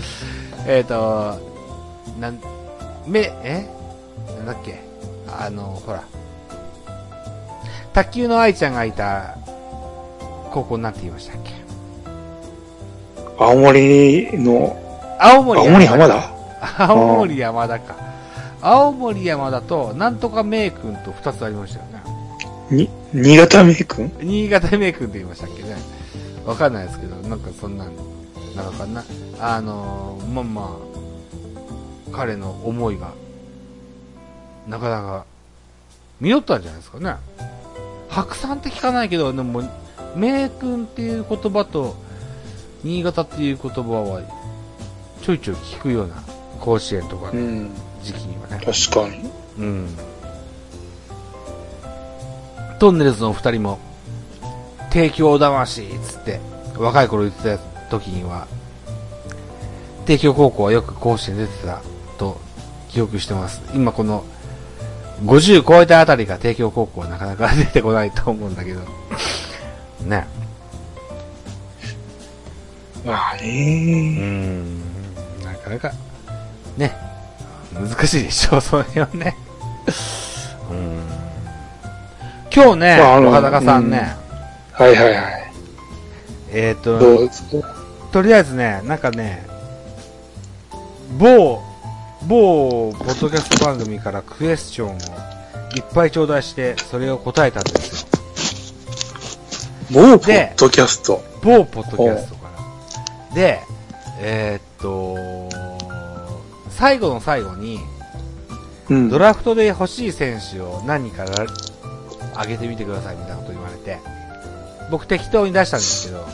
えっと、なん、め、え？なんだっけ？あの、ほら。卓球の愛ちゃんがいた高校なんて言いましたっけ？青森の、青森青森浜田？青森山田か。青森山田と、なんとか名君と二つありましたよね。に、新潟名君新潟名君って言いましたっけね。わかんないですけど、なんかそんなん、なのかな。あのー、まあまあ、彼の思いが、なかなか、実ったんじゃないですかね。白山って聞かないけど、でも、名君っていう言葉と、新潟っていう言葉は、ちょいちょい聞くような、甲子園とかのうん。時期にはね。確かに。うん。トンネルズの二人も、帝京魂っつって、若い頃言ってた時には、帝京高校はよく甲子園出てたと記憶してます。今この、50超えたあたりが帝京高校はなかなか出てこないと思うんだけど。ね。うまあねん。なかなか、ね。難しいでしょ、その辺はね。うん。今日ね、まあ高さんね、はいはいはい。えっ、どうと、とりあえずね、なんかね、某、某、ポッドキャスト番組からクエスチョンをいっぱい頂戴して、それを答えたんですよ。某ポッドキャスト。某ポッドキャストから。で、えーっと、最後の最後に、うん。ドラフトで欲しい選手を何人から上げてみてくださいみたいなこと言われて、僕適当に出したんですけど、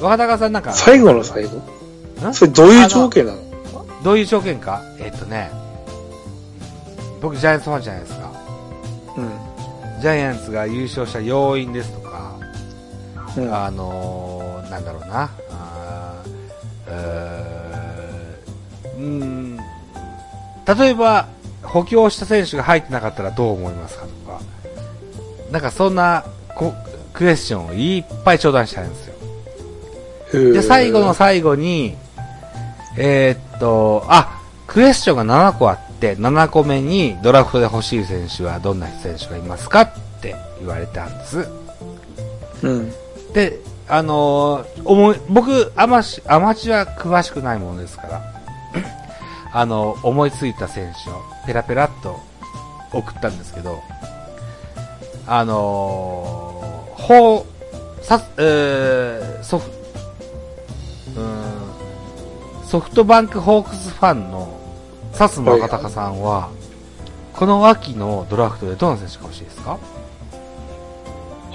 若高さんなんか、最後の最後？んそれどういう条件なの？どういう条件か？えーっとね、僕ジャイアンツファンじゃないですか。うん。ジャイアンツが優勝した要因ですとか、うん。あのー、なんだろうな、あうーん、例えば、補強した選手が入ってなかったらどう思いますかとか、なんかそんなこクエスチョンをいっぱい頂戴したんですよ。で、最後の最後に、えーっと、あ、クエスチョンが7個あって、7個目にドラフトで欲しい選手はどんな選手がいますかって言われたんです。うん。で、あのー思い、僕、アマチ、アマチュア詳しくないものですから、あの思いついた選手をペラペラっと送ったんですけど、あのー、ほう、さ、えー、ソフ、ソフトバンクホークスファンの佐須正隆さんは、この秋のドラフトでどの選手が欲しいですか？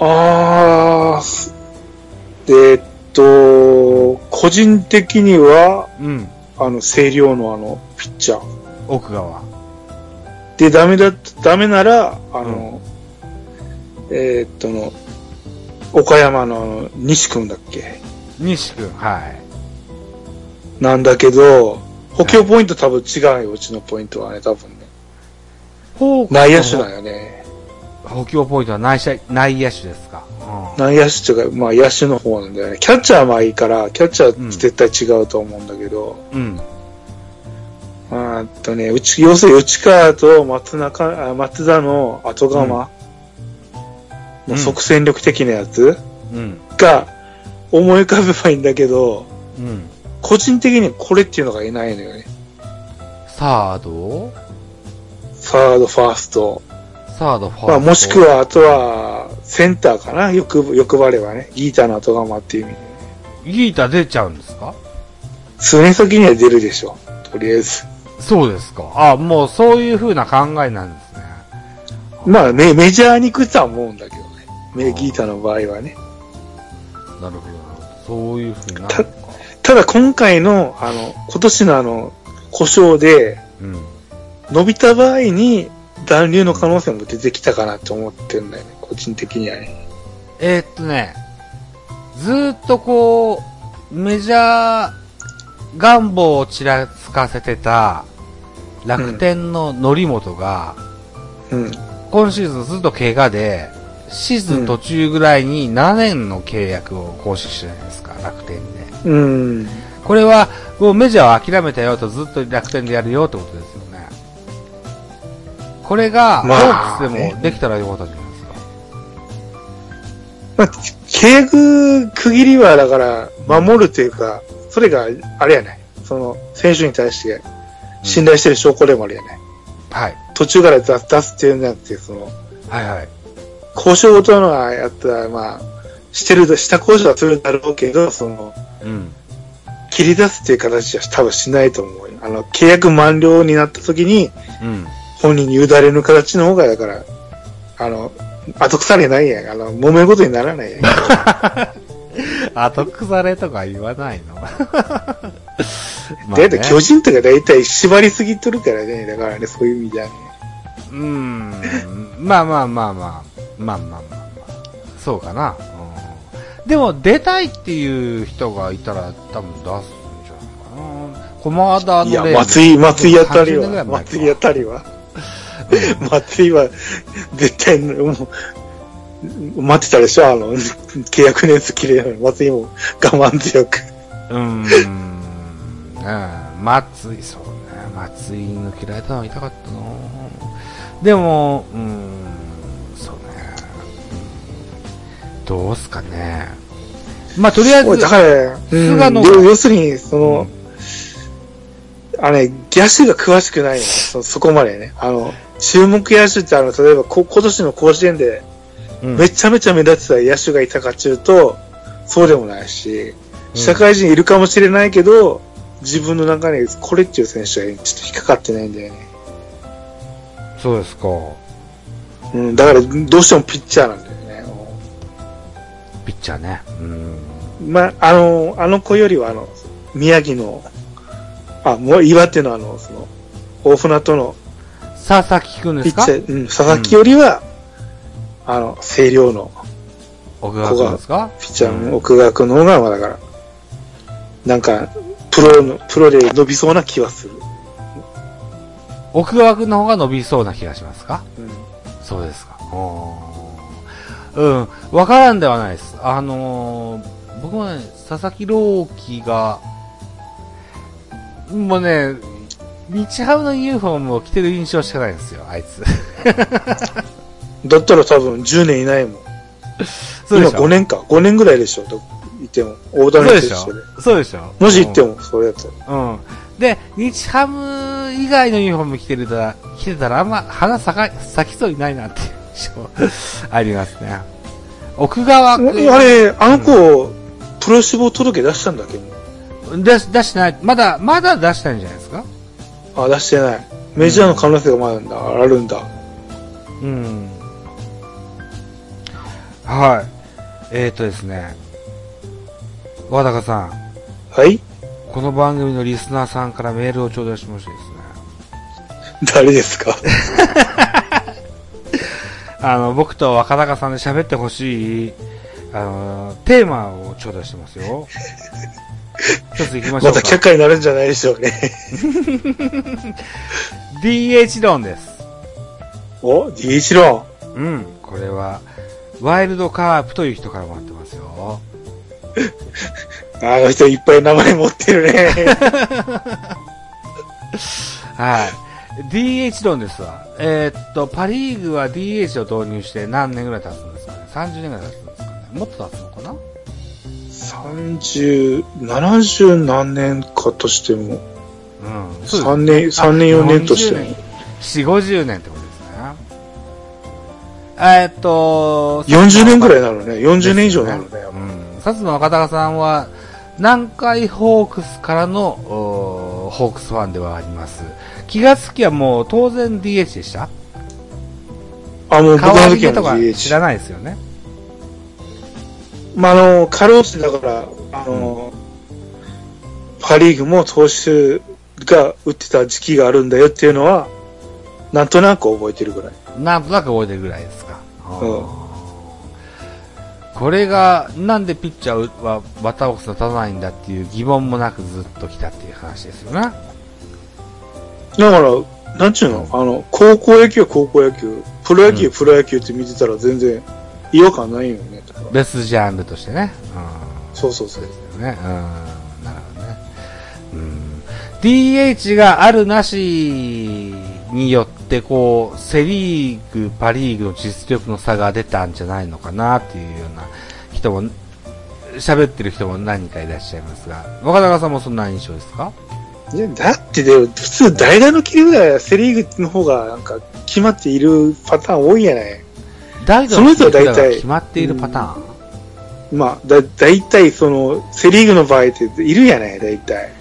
あー、えーっと、個人的には、うん、あの、星稜のあの、ピッチャー。奥川。で、ダメだ、ダメなら、あの、えーっとの、岡山のあの、西君だっけ？西君、はい。なんだけど、補強ポイント多分違うよ、うちのポイントはね、多分ね。内野手だよね。補強ポイントは内野内野手ですか。うん内野手というか、まあ野手の方なんだよね。キャッチャーはまあいいから、キャッチャーは絶対違うと思うんだけど、うん。あーっとね、うち、要するに内川と松中、あ松田の後釜の即戦力的なやつうん。が思い浮かべばいいんだけど、うん。個人的にはこれっていうのがいないのよね。サード？サード、ファースト。サード、ファースト。まあもしくは、あとは、センターかな？欲、欲張ればね。ギーターの後釜っていう意味で。ギータ出ちゃうんですか？数年先には出るでしょ。とりあえず。そうですか。あ、もうそういう風な考えなんですね。まあメメジャーに行くとは思うんだけどね。メギータの場合はね。なるほど。そういう風になただ今回の、あの、今年のあの、故障で、うん。伸びた場合に残留の可能性も出てきたかなと思ってるんだよね。個人的にはね。えーっとね、ずーっとこう、メジャー願望をちらつかせてた楽天の則本が、うん。今シーズンずっと怪我で、シーズン途中ぐらいに7年の契約を更新してるじゃないですか、楽天で。うん。これは、もうメジャーを諦めたよとずっと楽天でやるよってことですよね。これが、ホまあークスでもできたらよかったじゃないですか？まあ、契約区切りは、だから、守るというか、それが、あれやね。その、選手に対して、信頼してる証拠でもあるやね。はい。途中から出す出すっていうんじゃなくて、その、はいはい。交渉ごとのはやったら、まあ、してる、した交渉はするだろうけど、その、うん。切り出すっていう形は多分しないと思うよ。あの、契約満了になった時に、うん。本人に委ねる形の方が、だから、あの、後腐れないやん。あの、揉め事にならないやん。後腐れとか言わないの？まあだいたいね巨人とか大体縛りすぎとるからね。だからね、そういう意味ではね。うーん。まあまあまあまあ。まあまあまあまあ。そうかな。うん、でも、出たいっていう人がいたら多分出すんじゃないかな。駒田のいや、例松井、松井あたり30年ぐらは、松井あたりは、松井は、絶対、もう、待ってたでしょ？あの、契約年数切れないのに、松井も我慢強く。うーん。うん。松井、そうね。松井抜けられたのは痛かったなでも、うーん、どうすかね。まあ、とりあえず、だから、菅野うん要要するに、その、あれ、野手が詳しくないよね。そそこまでね。あの、注目野手ってあの、例えばこ今年の甲子園で、うんめちゃめちゃ目立ってた野手がいたかっちゅうと、そうでもないし、うん社会人いるかもしれないけど、自分の中にこれっていう選手はちょっと引っかかってないんだよね。そうですか。うん、だからどうしてもピッチャーなん。ピッチャーね。うん。まあ、あの、あの子よりはあの、宮城の、あ、もう岩手のあの、その、大船渡の佐々木くんですか？ピッチャー、うん、佐々木よりは、あの、星稜の奥川くんですか？ピッチャーの奥川君の方が、まあだから、なんか、プロの、プロで伸びそうな気はする。奥川くんの方が伸びそうな気がしますか？うんそうですか。おーうん。わからんではないです。あのー僕もね、佐々木朗希が、もうね、日ハムのユニフォームを着てる印象しかないんですよ、あいつ。だったら多分10年いないもん。今そうでしょ5年か。5年ぐらいでしょ、どいても。大谷選手で。そうでしょもし行っても、それやったら。うん。で、日ハム以外のユニフォーム着てるたら、着てたらあんま花咲か、咲きそうにないなってありますね。奥川君あれ、あの子、プロ志望届出したんだっけ？ど。出し、出してない。まだ、まだ出してないんじゃないですか？あ、出してない。メジャーの可能性がまだあるんだ。あるんだ。うん。はい。えーとですね。和高さん、はい？この番組のリスナーさんからメールを頂戴しましてですね。誰ですか？あの、僕と若高さんで喋ってほしい、あの、テーマを頂戴してますよ。一つ行きましょまうか。た却下になるんじゃないでしょうね。DH 論です。お ?DH ロうん。これは、ワイルドカープという人からもらってますよ。あの人いっぱい名前持ってるね。はい。DH 論ですわ。えーっと、パリーグは DH を導入して何年ぐらい経つんですかね ?30 年ぐらい経つんですかね？もっと経つのかな？30、70何年かとしても、うん。3年、三年4年としても。4、50年ってことですね。えーっと、40年ぐらいいなのね。40年以上なのね。うん。薩の若高さんは、南海ホークスからの、ホークスファンではあります。気がつきはもう当然 DH でした？あ、もう僕の時はか知。らないですよね。まあ、あの、過労死だから、あの、パリーグも投手が打ってた時期があるんだよっていうのは、なんとなく覚えてるぐらい。なんとなく覚えてるぐらいですか。うんこれが、なんでピッチャーはバッターボックスに立たないんだっていう疑問もなくずっと来たっていう話ですよね。だから、なんちゅうの？あの、高校野球は高校野球、プロ野球はプロ野球って見てたら全然違和感ないよね。別ジャンルとしてね。うんそうそうそう。ですよね。うん。なるほどね。DH があるなしによって、こう、セリーグ、パリーグの実力の差が出たんじゃないのかなっていうような人も、喋ってる人も何人かいらっしゃいますが、若永さんもそんな印象ですか？だってでも、普通代打の切りぐらいはセリーグの方がなんか決まっているパターン多いやない。大その人は大体決まっているパターン、まあ、だ、大体その、セリーグの場合っているやない、大体。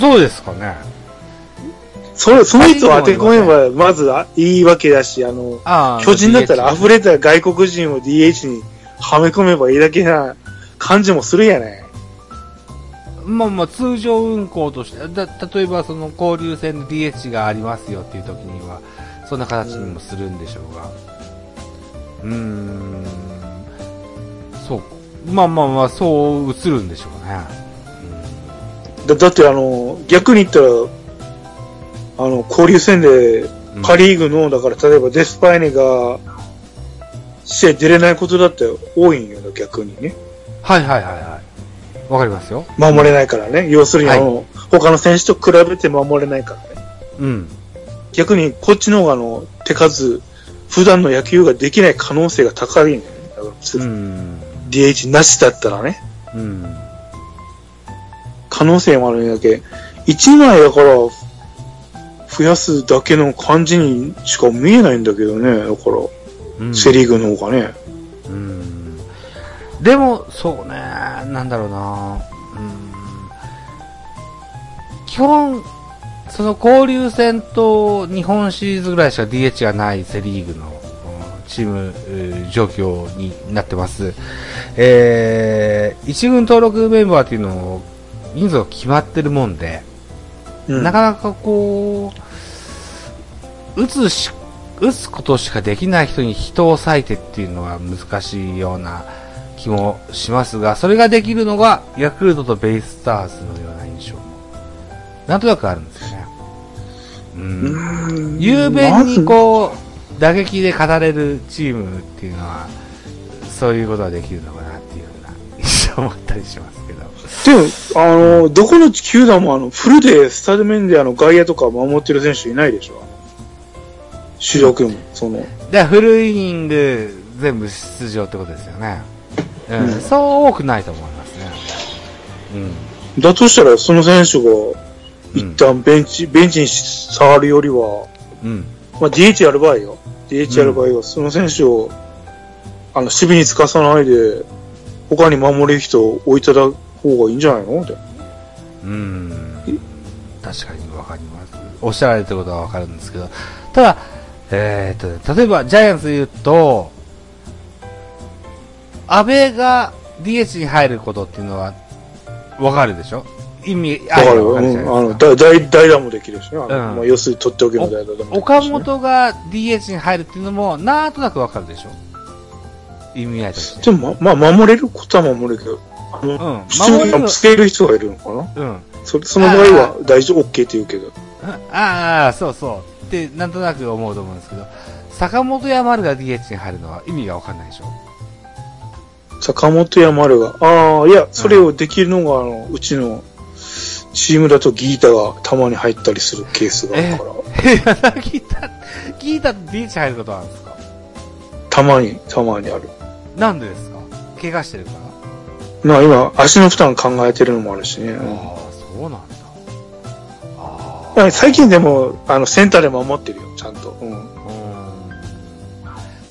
そうですかね。それ、その人を当て込めば、まずあいいわけだし、あの、ああ巨人だったら溢れた外国人を DH にはめ込めばいいだけな感じもするやない。まあまあ通常運行として、だ例えばその交流戦で DH がありますよっていう時には、そんな形にもするんでしょうが。うーん、そう。まあまあまあ、そう映るんでしょうね。だだってあの、逆に言ったら、あの、交流戦でうんパリーグの、だから例えばデスパイネが、試合出れないことだって多いんよ、逆にね。はいはいはいはい。わかりますよ。守れないからね。要するに、はいあの、他の選手と比べて守れないからね。うん。逆に、こっちの方があの、手数、普段の野球ができない可能性が高いね。だからうん。DH なしだったらね。うん。可能性もあるんだけ。1枚だから、増やすだけの感じにしか見えないんだけどね。だから、うんセリーグの方がね。うんでも、そうね、なんだろうな、うん、基本、その交流戦と日本シリーズぐらいしか DH がないセリーグのうんチームえー状況になってます。えー、一軍登録メンバーっていうのを人数が決まってるもんで、うん。なかなかこう、打つし、打つことしかできない人に人を割いてっていうのは難しいような気もしますが、それができるのがヤクルトとベイスターズのような印象も、なんとなくあるんですよね。うん。うん雄弁にこう、打撃で語れるチームっていうのは、そういうことができるのかなっていうような印象を持ったりしますけど。でも、あの、どこの球団もあの、フルでスタド面であの、外野とか守ってる選手いないでしょ？主力も、その、で、フルイニング全部出場ってことですよね。そう多くないと思いますね。うん。だとしたらその選手が、うん一旦ベンチ、ベンチに下がるよりは、うん。まあ、DH やる場合よ。DH やる場合は、その選手を、あの、守備につかさないで、他に守れる人を置いただく方がいいんじゃないの？って。うん。確かにわかります。おっしゃられてることはわかるんですけど、ただ、えーっと、例えばジャイアンツで言うと、安倍が DH に入ることっていうのは、わかるでしょ？意味、だから、うん、あの。代代代打もできるしね。うんまあ、要するに取っておけば代打でもできるしね岡本が DH に入るっていうのも、なんとなくわかるでしょ？意味合いとして。でも、ま、まあ、守れることは守れるけど、あの、うん。普守れる通につける人がいるのかな？うん。そその場合は大丈夫、OK って言うけど。ああ、そうそう。って、なんとなく思うと思うんですけど、坂本や丸が DH に入るのは意味がわかんないでしょ？坂本や丸が、ああ、いや、それをできるのが、あの、うちの、チームだとギータがたまに入ったりするケースがあるから、ギタ、ギタ DH 入ることあるんですか？たまに、たまにある。なんでですか？怪我してるから？まあ今、足の負担考えてるのもあるしね。うんああ、そうなんだ。あまあ最近でも、あの、センターで守ってるよ、ちゃんと。うん。あ。うん。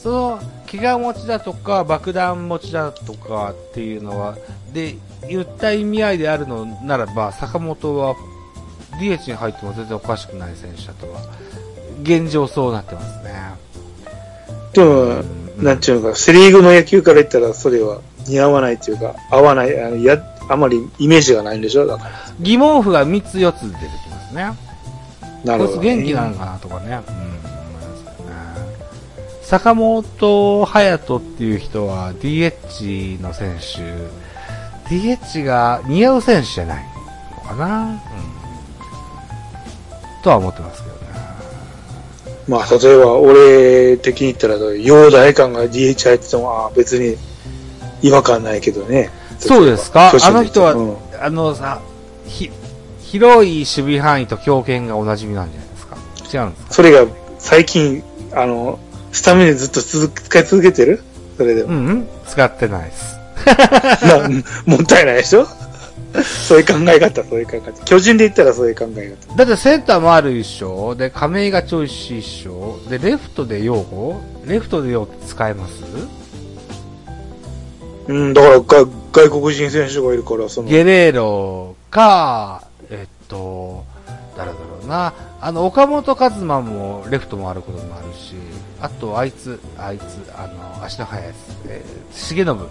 その、怪我持ちだとか、爆弾持ちだとかっていうのは、で、言った意味合いであるのならば、坂本は DH に入っても全然おかしくない選手だとは、現状そうなってますね。でも、うんなんていうのか、セリーグの野球から言ったら、それは似合わないっていうか、合わない、あのや、あまりイメージがないんでしょだから。疑問符が3つ4つ出てきますね。なるほど、ね。元気なのかなとかね。うん。坂本隼人っていう人は DH の選手、DH が似合う選手じゃないのかな、うん、とは思ってますけどね。まあ、例えば、俺的に言ったら、陽大感が DH 入ってても、ああ別に違和感ないけどね。そうですか？あの人はうん。あのさ、ひ、広い守備範囲と強肩がおなじみなんじゃないですか？違うんですか？それが最近、あの、スタメンでずっと続く使い続けてる？それでも。うん、うん、使ってないです。なもったいないでしょ？そういう考え方、そういう考え方。巨人で言ったらそういう考え方。だってセンターもある一緒で、亀井が調子一緒で、レフトで用語？レフトで用って使えます？うん、だからが外国人選手がいるから、その、ゲレーロか、えっと、誰だろうな。あの、岡本和真もレフトもあることもあるし、あと、あいつ、あいつ、あの、足の速いやつ、えー、重信っ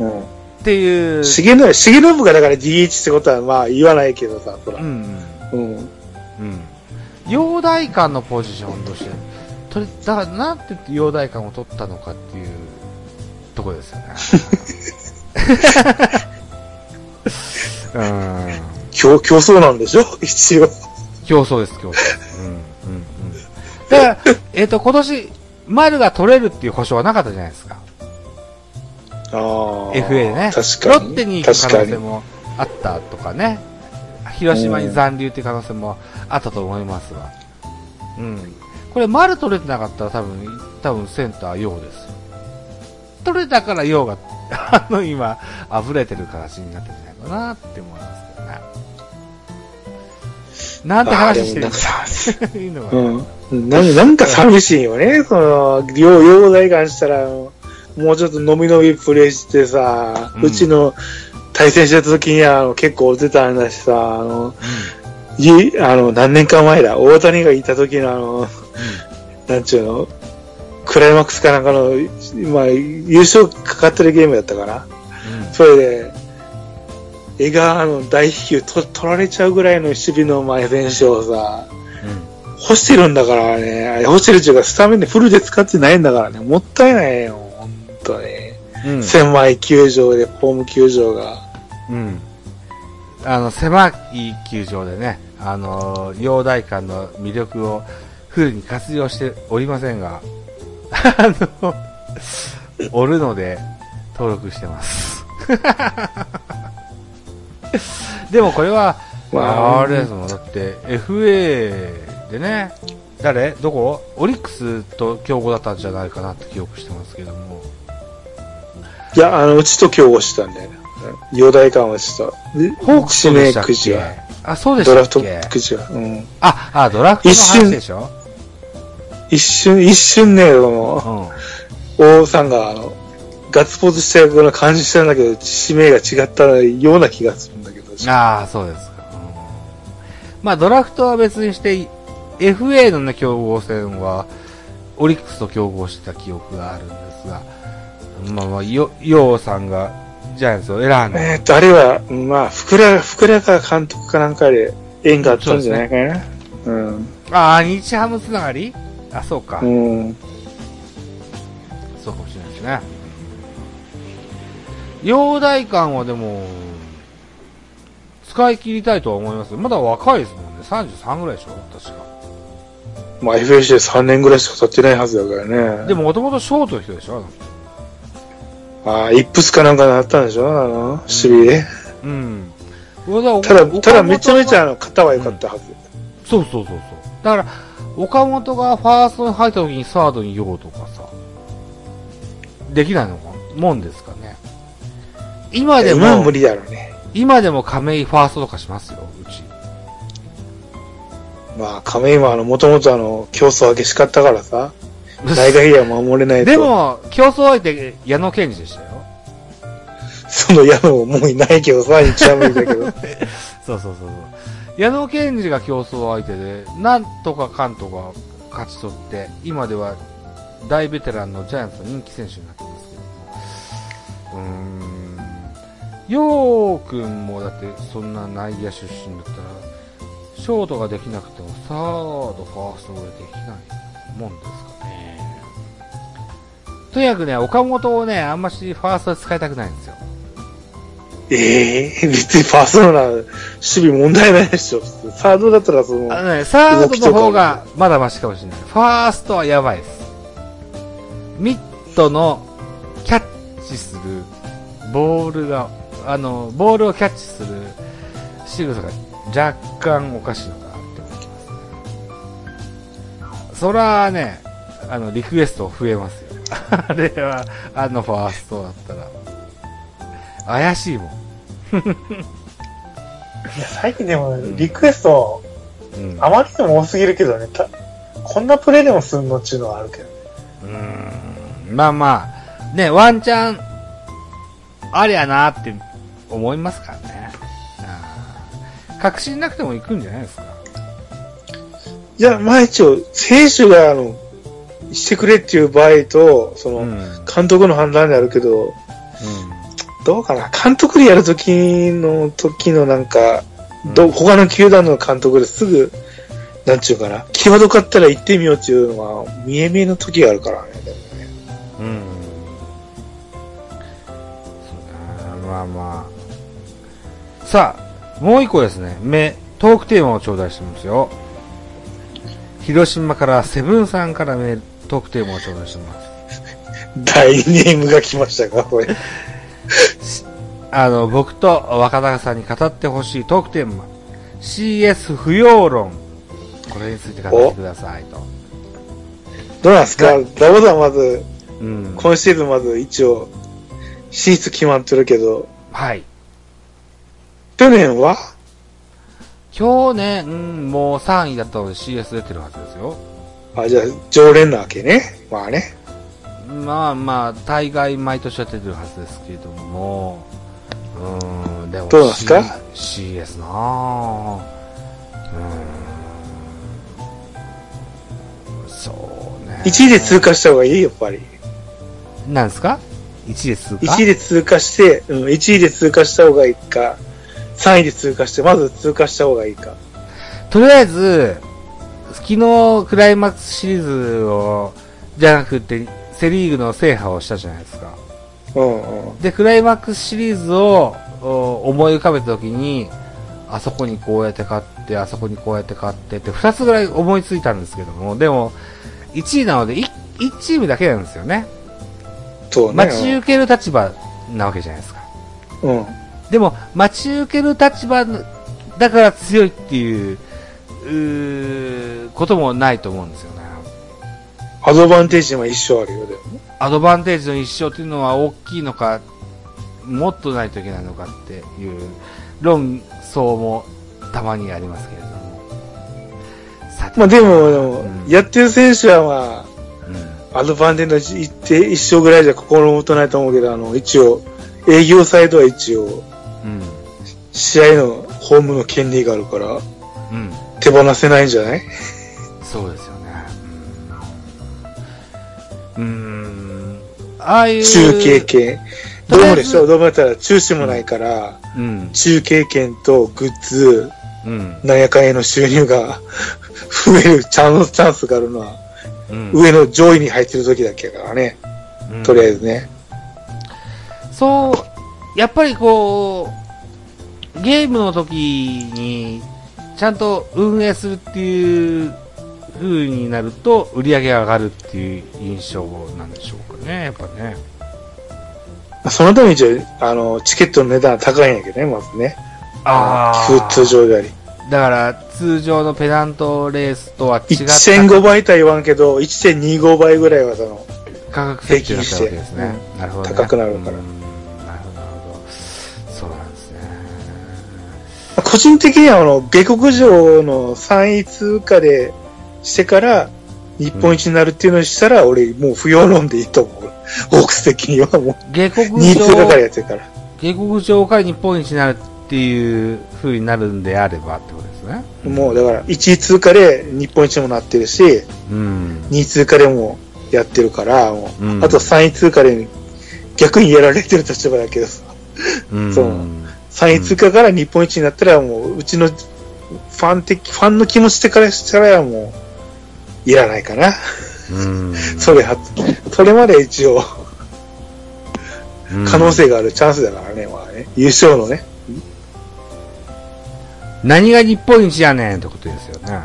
うん。ていう、重信、重信がだから DH ってことはまあ言わないけどさ、そら。うん、うん。うん。陽大館のポジションとして、とり、だからなんて言って陽大館を取ったのかっていうとこですよね。うん。競競争なんでしょ？一応。競争です、競争。うん、うん、うん。だから、えっ、と、今年、丸が取れるっていう保証はなかったじゃないですか。ああ。FA でね。確かに。ロッテに行く可。能性もあったとかね。広島に残留っていう可能性もあったと思いますが。うん。これ、丸取れてなかったら多分、多分センター陽ですよ。取れたから陽が、あの、今、溢れてる形になってるんじゃないかなって思います。なんて話してるんん。なんなんか寂しいよね。その、両、両大関したら、もうちょっと伸び伸びプレイしてさ、うちの対戦した時には結構打てたんだしさ、あの、いあの、何年か前だ、大谷がいた時のあの、なんちゅうの、クライマックスかなんかの、今、優勝かかってるゲームだったかな。うん。それで、江川の大飛球と取られちゃうぐらいの守備の前選手をさ、干してるんだからね、干してるっていうかスタメンでフルで使ってないんだからね、もったいないよ、ほんとね。うん。うん。狭い球場で、ホーム球場が。うん。あの、狭い球場でね、あの、陽大館の魅力をフルに活用しておりませんが、あの、おるので登録してます。でもこれは、まああれですもん、だって FA でね、誰？どこ？オリックスと競合だったんじゃないかなって記憶してますけども。いや、あの、うちと競合したんだよね。洋大館はした。でホークス指名くじは。あ、そうでしドラフトくじは。うん。あ、あ、ドラフトの話でしょ？一瞬、一瞬ね、その、うん。王さんが、あの、ガッツポーズしたような感じしたんだけど、指名が違ったような気がするんだけど。ああ、そうですか。うんまあ、ドラフトは別にして、FA のね、競合戦は、オリックスと競合してた記憶があるんですが、まあまあ、よ、ようさんが、ジャイアンツを選んで、えーっと、あれは、まあ、福良、福良川監督かなんかで縁があったんじゃないかな。うん。ああ、日ハムつながり？あ、そうか。うん。そうかもしれないですね。陽大館はでも、使い切りたいとは思います。まだ若いですもんね。33ぐらいでしょ？確か。まあ、FAC で3年ぐらいしか経ってないはずだからね。でも、もともとショートの人でしょ？ああ、イップスかなんかなったんでしょ？あの、守備で。うん。ただ、ただめちゃめちゃ。ゃあの、肩は良かったはず。そうそうそうそう。だから、岡本がファーストに入った時にサードに用とかさ、できないのか、もんですかね。今でも今は無、理だろうね。今でも亀井ファーストとかしますよ、うち。まあ、亀井はあの、もともとあの、競争激しかったからさ、内外野は守れないと。で、も、競争相手、矢野健二でしたよ。その矢野もういないけどさ、一番無理だけど。そうそうそうそう。矢野健二が競争相手で、なんとかかんとか勝ち取って、今では大ベテランのジャイアンツの人気選手になってますけども。うーん。よーくんもだってそんな内野出身だったら、ショートができなくてもサード、ファーストができないもんですかね。とにかくね、岡本をね、あんましファーストで使いたくないんですよ。ええ別にファーストなら守備問題ないでしょ。サードだったらその、あのね、サードの方がまだマシかもしれない。ファーストはやばいです。ミットのキャッチするボールが、あの、ボールをキャッチする仕草が若干おかしいのかなって思いますね。そらね、あの、リクエスト増えますよ。あれは、あのファーストだったら。怪しいもん。いや、最近でも、リクエスト、うん。あまりにも多すぎるけどね、たこんなプレイでもすんのっていうのはあるけどね。うーんまあまあ、ね、ワンチャン、ありゃなって思いますからね。確信なくても行くんじゃないですか。いや、まあ一応、選手が、あの、してくれっていう場合と、その、うん。うん。監督の判断であるけど、どうかな？監督でやるときの、時のなんか、ど、他の球団の監督ですぐ、なんちゅうかな、際どかったら行ってみようっていうのは、見え見えの時があるからね、でもね。うん。そうだなまあまあ。さあ、もう一個ですね。目、トークテーマを頂戴してますよ。広島からセブンさんからメール、トークテーマを頂戴してます。大ネームが来ましたか、これ。あの、僕と若田さんに語ってほしいトークテーマ。CS 不要論。これについて語ってくださいと。どうなんですか？はダボさんまず、うん。今シーズンまず一応、進出決まってるけど、はい。去年は？去年、うん、もう3位だったので CS 出てるはずですよ。あ、じゃあ、常連なわけね。まあね。まあまあ、大概毎年は出てるはずですけれども、うーん、でも、どうですか ?CS なぁ。うーん。そうね。1位で通過した方がいい、やっぱり。なんですか ?1 位で通過？1位で通過して、うん、1位で通過した方がいいか、3位で通過して、まず通過した方がいいか。とりあえず、昨日クライマックスシリーズを、じゃなくて、セリーグの制覇をしたじゃないですか。うんうん。で、クライマックスシリーズをお思い浮かべたときに、あそこにこうやって勝って、あそこにこうやって勝ってって、二つぐらい思いついたんですけども、でも、1位なので、1チームだけなんですよね。そうね。待ち受ける立場なわけじゃないですか。うん。でも、待ち受ける立場だから強いっていう、うーこともないと思うんですよね。アドバンテージは一緒あるよ、でも。アドバンテージの一勝っていうのは大きいのか、もっとないといけないのかっていう論争もたまにありますけれども。さてまあでも、でもうんやってる選手はまうんあ、アドバンテージの一定一勝ぐらいじゃ心もとないと思うけど、あの、一応、営業サイドは一応、うん。試合のホームの権利があるから、うん。手放せないんじゃない？そうですよね。うん。うーん。ああいう。中継権。どうもでしょどうもやったら中止もないから、うん。中継権とグッズ、うん。なんやかんやの収入が 増えるチャンス、チャンスがあるのは、うん。上の上位に入ってる時だけやからね。うんとりあえずね。そう、やっぱりこう、ゲームの時に、ちゃんと運営するっていう風になると、売り上げが上がるっていう印象なんでしょうかね、やっぱね。そのためにあの、チケットの値段は高いんやけどね、まずね。あ通通常より。だから、通常のペナントレースとは違った1.5倍とは言わんけど、1.25倍ぐらいはその、価格設定だったわけですね。なるほど、ね。高くなるから個人的にはあの、下克上の3位通過でしてから、日本一になるっていうのをしたら、俺もう不要論でいいと思う。ホークス的にはも下克う、2位通過から上、やってるから。下克上から日本一になるっていう風になるんであればってことですね。もうだから、1位通過で日本一にもなってるし、うん。2位通過でもやってるから、もう、うんあと3位通過で逆にやられてる立場だけどさ、うん。そう3位通過から日本一になったらもう、うちのファン的、ファンの気持ちでからしたらもう、いらないかな。うん。それは、それまで一応、うん可能性があるチャンスだからね、まあね。優勝のね。何が日本一やねんってことですよね。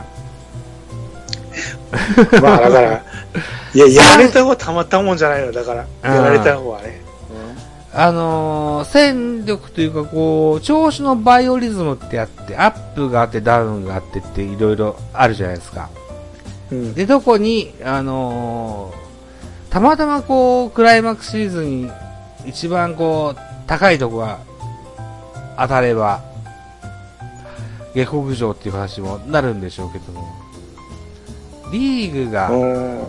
まあだから、いや、やられた方はたまったもんじゃないの、だから。やられた方はね。あのー戦力というか、こう、調子のバイオリズムってあって、アップがあってダウンがあってっていろいろあるじゃないですか。うん。で、どこに、あのーたまたまこう、クライマックスシリーズに一番こう、高いとこが当たれば、下克上っていう話もなるんでしょうけども、リーグが、うん。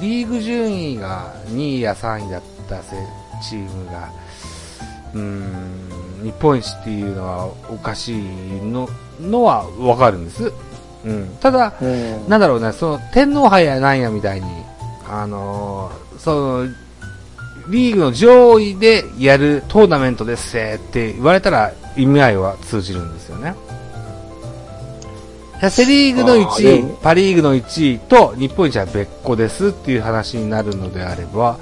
リーグ順位が2位や3位だったせチームが、うーん、日本一っていうのはおかしいの、のはわかるんです。うん。ただ、うん。なんだろうね、その、天皇杯やなんやみたいに、あのーその、リーグの上位でやるトーナメントですって言われたら意味合いは通じるんですよね。セリーグのあーで1位も、パリーグの1位と日本一は別個ですっていう話になるのであれば、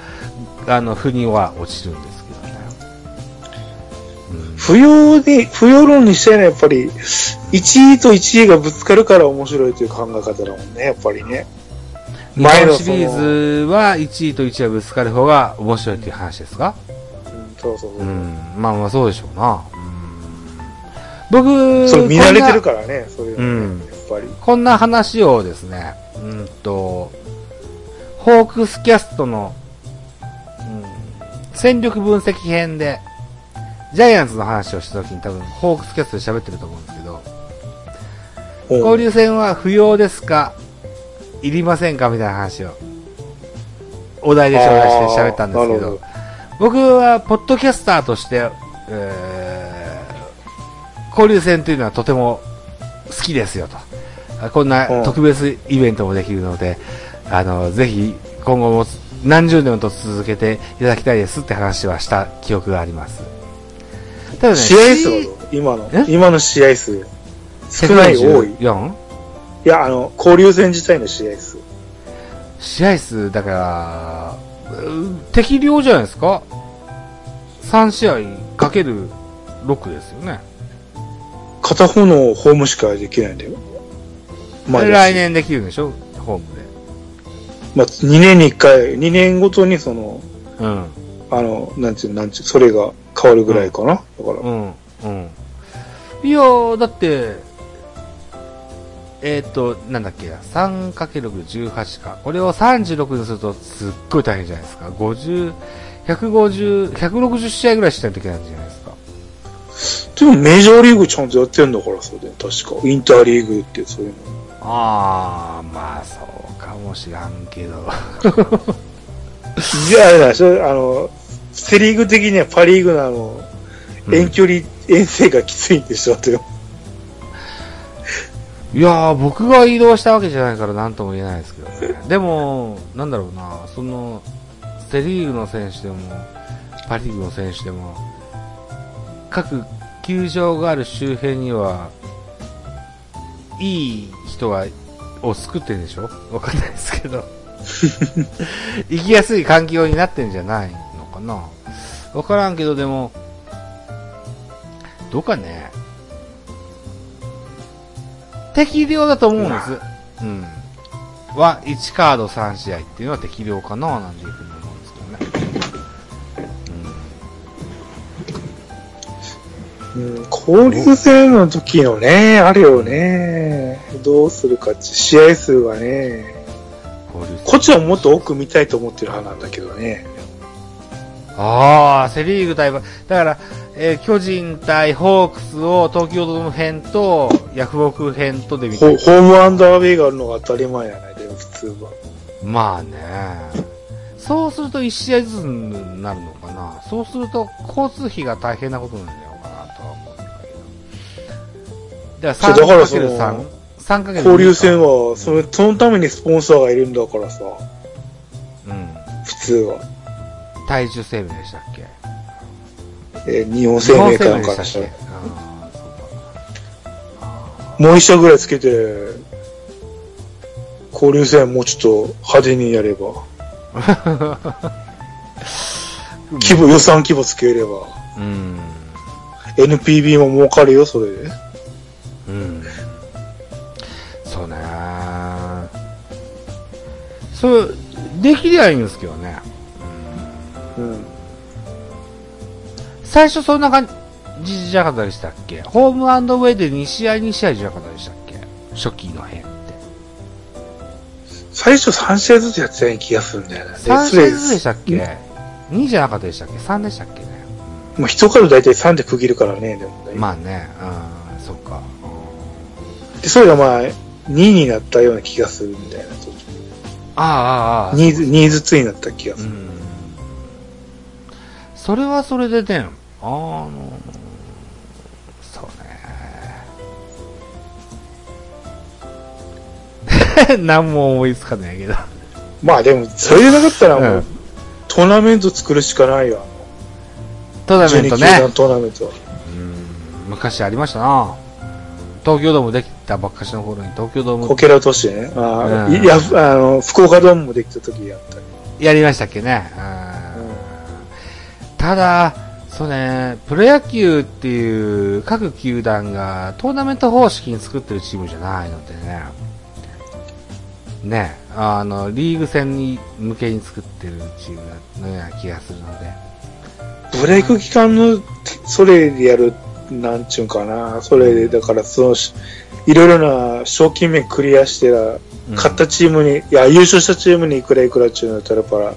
あの、腑には落ちるんですけどね。うん不要に、不要論にしたいのはやっぱり、1位と1位がぶつかるから面白いという考え方だもんね、やっぱりね。日前の本シリーズは1位と1位がぶつかる方が面白いっていう話ですか？うん、そうそうそう。うん、まあまあそうでしょうな。僕、それ見慣れてるかからね、そういうのね、うんやっぱり。こんな話をですね、うんと、ホークスキャストの、うん、戦力分析編で、ジャイアンツの話をした時に多分、ホークスキャストで喋ってると思うんですけど、う。ん交流戦は不要ですか？いりませんか？みたいな話を、お題で紹介して喋ったんですけど僕は、ポッドキャスターとして、えー交流戦というのはとても好きですよと。あこんうなん。特別イベントもできるので、あの、ぜひ今後も何十年と続けていただきたいですって話はした記憶があります。ただね、試合数今のえ？今の試合数。少ない多い 4? いや、あの、交流戦自体の試合数。試合数、だから、うん適量じゃないですか ?3 試合かける6ですよね。片方のホームしかできないんだよ。来年できるんでしょ？ホームまあ、2年に1回、2年ごとにその、で。うん。あの、なんちゅう、なんちゅう、それが変わるぐらいかな。だから。うん。うん。いやー、だって、えっ、と、なんだっけ、3×618 か。これを36にするとすっごい大変じゃないですか。50、150、160試合ぐらいしないといけないんじゃないですか。でもメジャーリーグちゃんとやってんだから、それで。確か。インターリーグってそういうの。あー、まあそうかもしらんけど。じゃあ、あれだ、それ、あの、セリーグ的にはパリーグのあの、遠距離遠征がきついんでしょ、って。いやー、僕が移動したわけじゃないから何とも言えないですけどね。でも、なんだろうな、その、セリーグの選手でも、パリーグの選手でも、各球場がある周辺には、いい人が、を作ってるんでしょ？わかんないですけど。行きやすい環境になってんじゃないのかな？わからんけど、でも、どうかね？適量だと思うんです。うん。は、1カード3試合っていうのは適量かななんていうふうに思うんですけどね。うん、交流戦の時のね、あるよね。どうするかって、試合数はね、こっちはもっと奥見たいと思ってる派なんだけどね。ああ、セリーグ対、だから、えー、巨人対ホークスを東京ドーム編と、ヤフオク編とで見てホームアンダーウェイがあるのが当たり前やない、でも普通は。まあね。そうすると1試合ずつになるのかな。そうすると交通費が大変なことになるのかなとは思うんだけど。だから3かける3。ヶ月交流戦は、それ、そのためにスポンサーがいるんだからさ。うん。普通は。体重生命でしたっけ？えー、日本生命かなんかでしたっけ？もう一社ぐらいつけて、交流戦もうちょっと派手にやれば。規模、予算規模つければ。うん。NPB も儲かるよ、それで。うん。そう、できりゃいいんですけどね。うん。最初そんな感じじゃなかったでしたっけ？ホームアンドウェイで2試合2試合じゃなかったでしたっけ？初期の辺って。最初3試合ずつやってたような気がするんだよね。3試合ずつででしたっけ ?2 じゃなかったでしたっけ ?3 でしたっけね？もう一から大体3で区切るからね、でもね。まあね、うん、そっか。で、それがまあ、2になったような気がするみたいな。ああ、ああ、ああ。2ず、2ずつになった気がする。うん。それはそれでね、あの、そうね。何も思いつかないけど。まあでも、それでなかったらもう、うんトーナメント作るしかないわ。トーナメント12球ね団。トーナメントは。うん昔ありましたな。東京ドームできたばっかしの頃に東京ドームこけら都市ね。ああ、うんいや、あの、福岡ドームもできた時やったり。やりましたっけね。うんただ、そうね、プロ野球っていう各球団がトーナメント方式に作ってるチームじゃないのでね。ね、あの、リーグ戦に向けに作ってるチームのような気がするので。ブレイク期間の、それでやる、なんちゅうんかな。それで、だから、その、いろいろな賞金面クリアしてら、うん勝ったチームに、いや、優勝したチームにいくらいくらっちゅうのだったら、やっぱ、うん。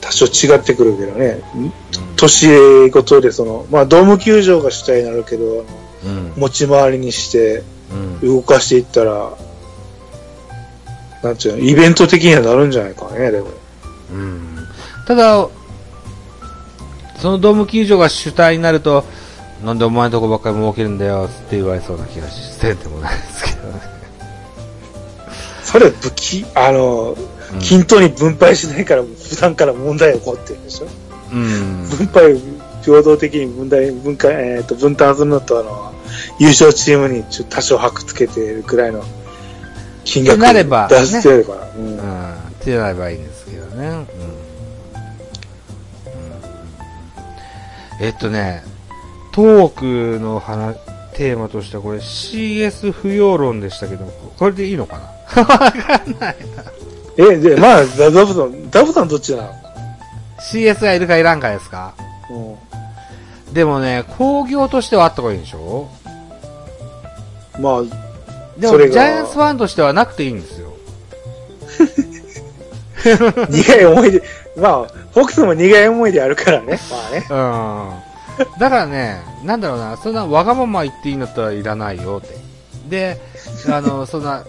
多少違ってくるけどね。うん年ごとで、その、まあ、ドーム球場が主体になるけど、うん。持ち回りにして、うん。動かしていったら、なんちゅうの、イベント的にはなるんじゃないかね、でも。うんただ、そのドーム球場が主体になると、なんでお前のとこばっかり儲けるんだよって言われそうな気がしてんでもないですけどね。それ、武器、あの、うん均等に分配しないから、普段から問題起こってるでしょ？うん。分配、平等的に分配、分解、えっ、と、分担するのと、あの、優勝チームにちょ多少箔つけてるくらいの金額出してるから。うんうん。ってなればいいんですけどね。うん。うんえっとね、トークの話、テーマとしてはこれ CS 不要論でしたけど、これでいいのかな？わかんない。え、で、まあ、ダダブさん、ダブさんどっちなの CS がいるかいらんかですか？うんでもね、工業としてはあった方がいいんでしょ？まあ、でも、ジャイアンツファンとしてはなくていいんですよ。苦い思い出、まあ、フォックスも苦い思い出あるからね。まあね。うん。だからね、なんだろうな、そんなわがまま言っていいんだったらいらないよって。で、あの、そんな、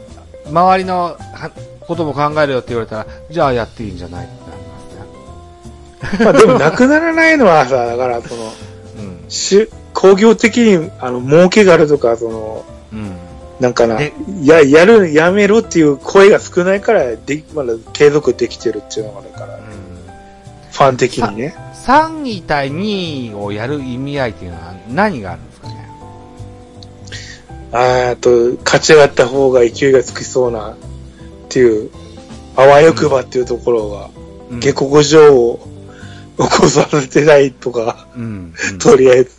周りのはことも考えるよって言われたら、じゃあやっていいんじゃないってなりますね。まあでもなくならないのはさ、だからその、うん。し工業的に、あの、儲けがあるとか、その、うん。なんかなで、や、やる、やめろっていう声が少ないから、で、まだ継続できてるっていうのがあるから、ファン的にね。3位対2位をやる意味合いっていうのは何があるんですかね？あと、勝ち上がった方が勢いがつきそうな、っていう、あわよくばっていうところが、うん下克上を起こさせてないとか、うん。うんとりあえず。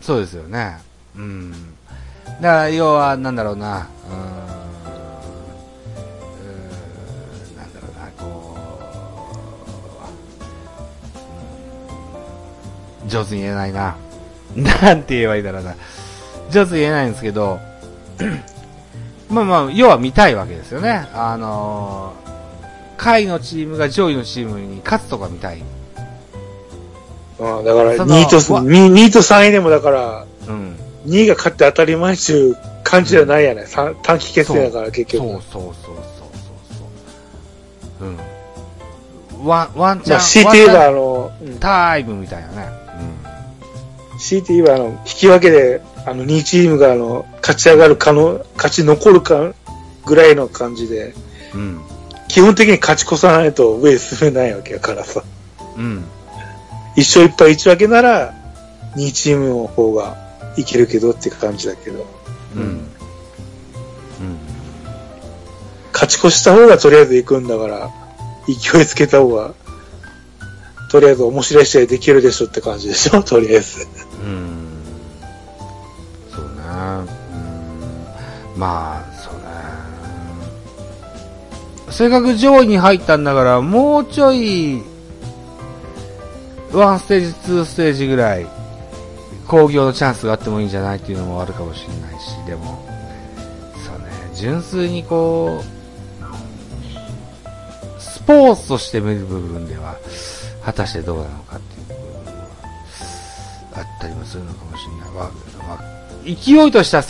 そうですよね。うん。だから、要は、なんだろうな、うん上手に言えないな。なんて言えばいいだろうな。上手に言えないんですけど、まあまあ、要は見たいわけですよね。あのー、下位のチームが上位のチームに勝つとか見たい。うん、だから、その2位と、わ 2, 2位と3位でもだから、うん。2位が勝って当たり前っていう感じじゃないやね。さ短期決戦だから結局。そうそうそうそうそうそう。うん。ワン、ワンチャン、まあ、強いて言えば、ワンチャあの、タイムみたいなね。強いて言えば、あの、引き分けで、あの、2チームが、あの、勝ち上がる可能、勝ち残るか、ぐらいの感じで、うん。うん。基本的に勝ち越さないと上へ進めないわけやからさ。うん。一勝一敗一分けなら、2チームの方がいけるけどって感じだけど、うん。うん。勝ち越した方がとりあえず行くんだから、勢いつけた方が、とりあえず面白い試合できるでしょって感じでしょ？とりあえず。うん。そうね。うん。まあ、そうね。せっかく上位に入ったんだから、もうちょい、ワンステージ、ツーステージぐらい、工業のチャンスがあってもいいんじゃないっていうのもあるかもしれないし、でも、そうね、純粋にこう、スポーツとして見る部分では、果たしてどうなのかっていう、あったりもするのかもしれない。まあまあ勢いとした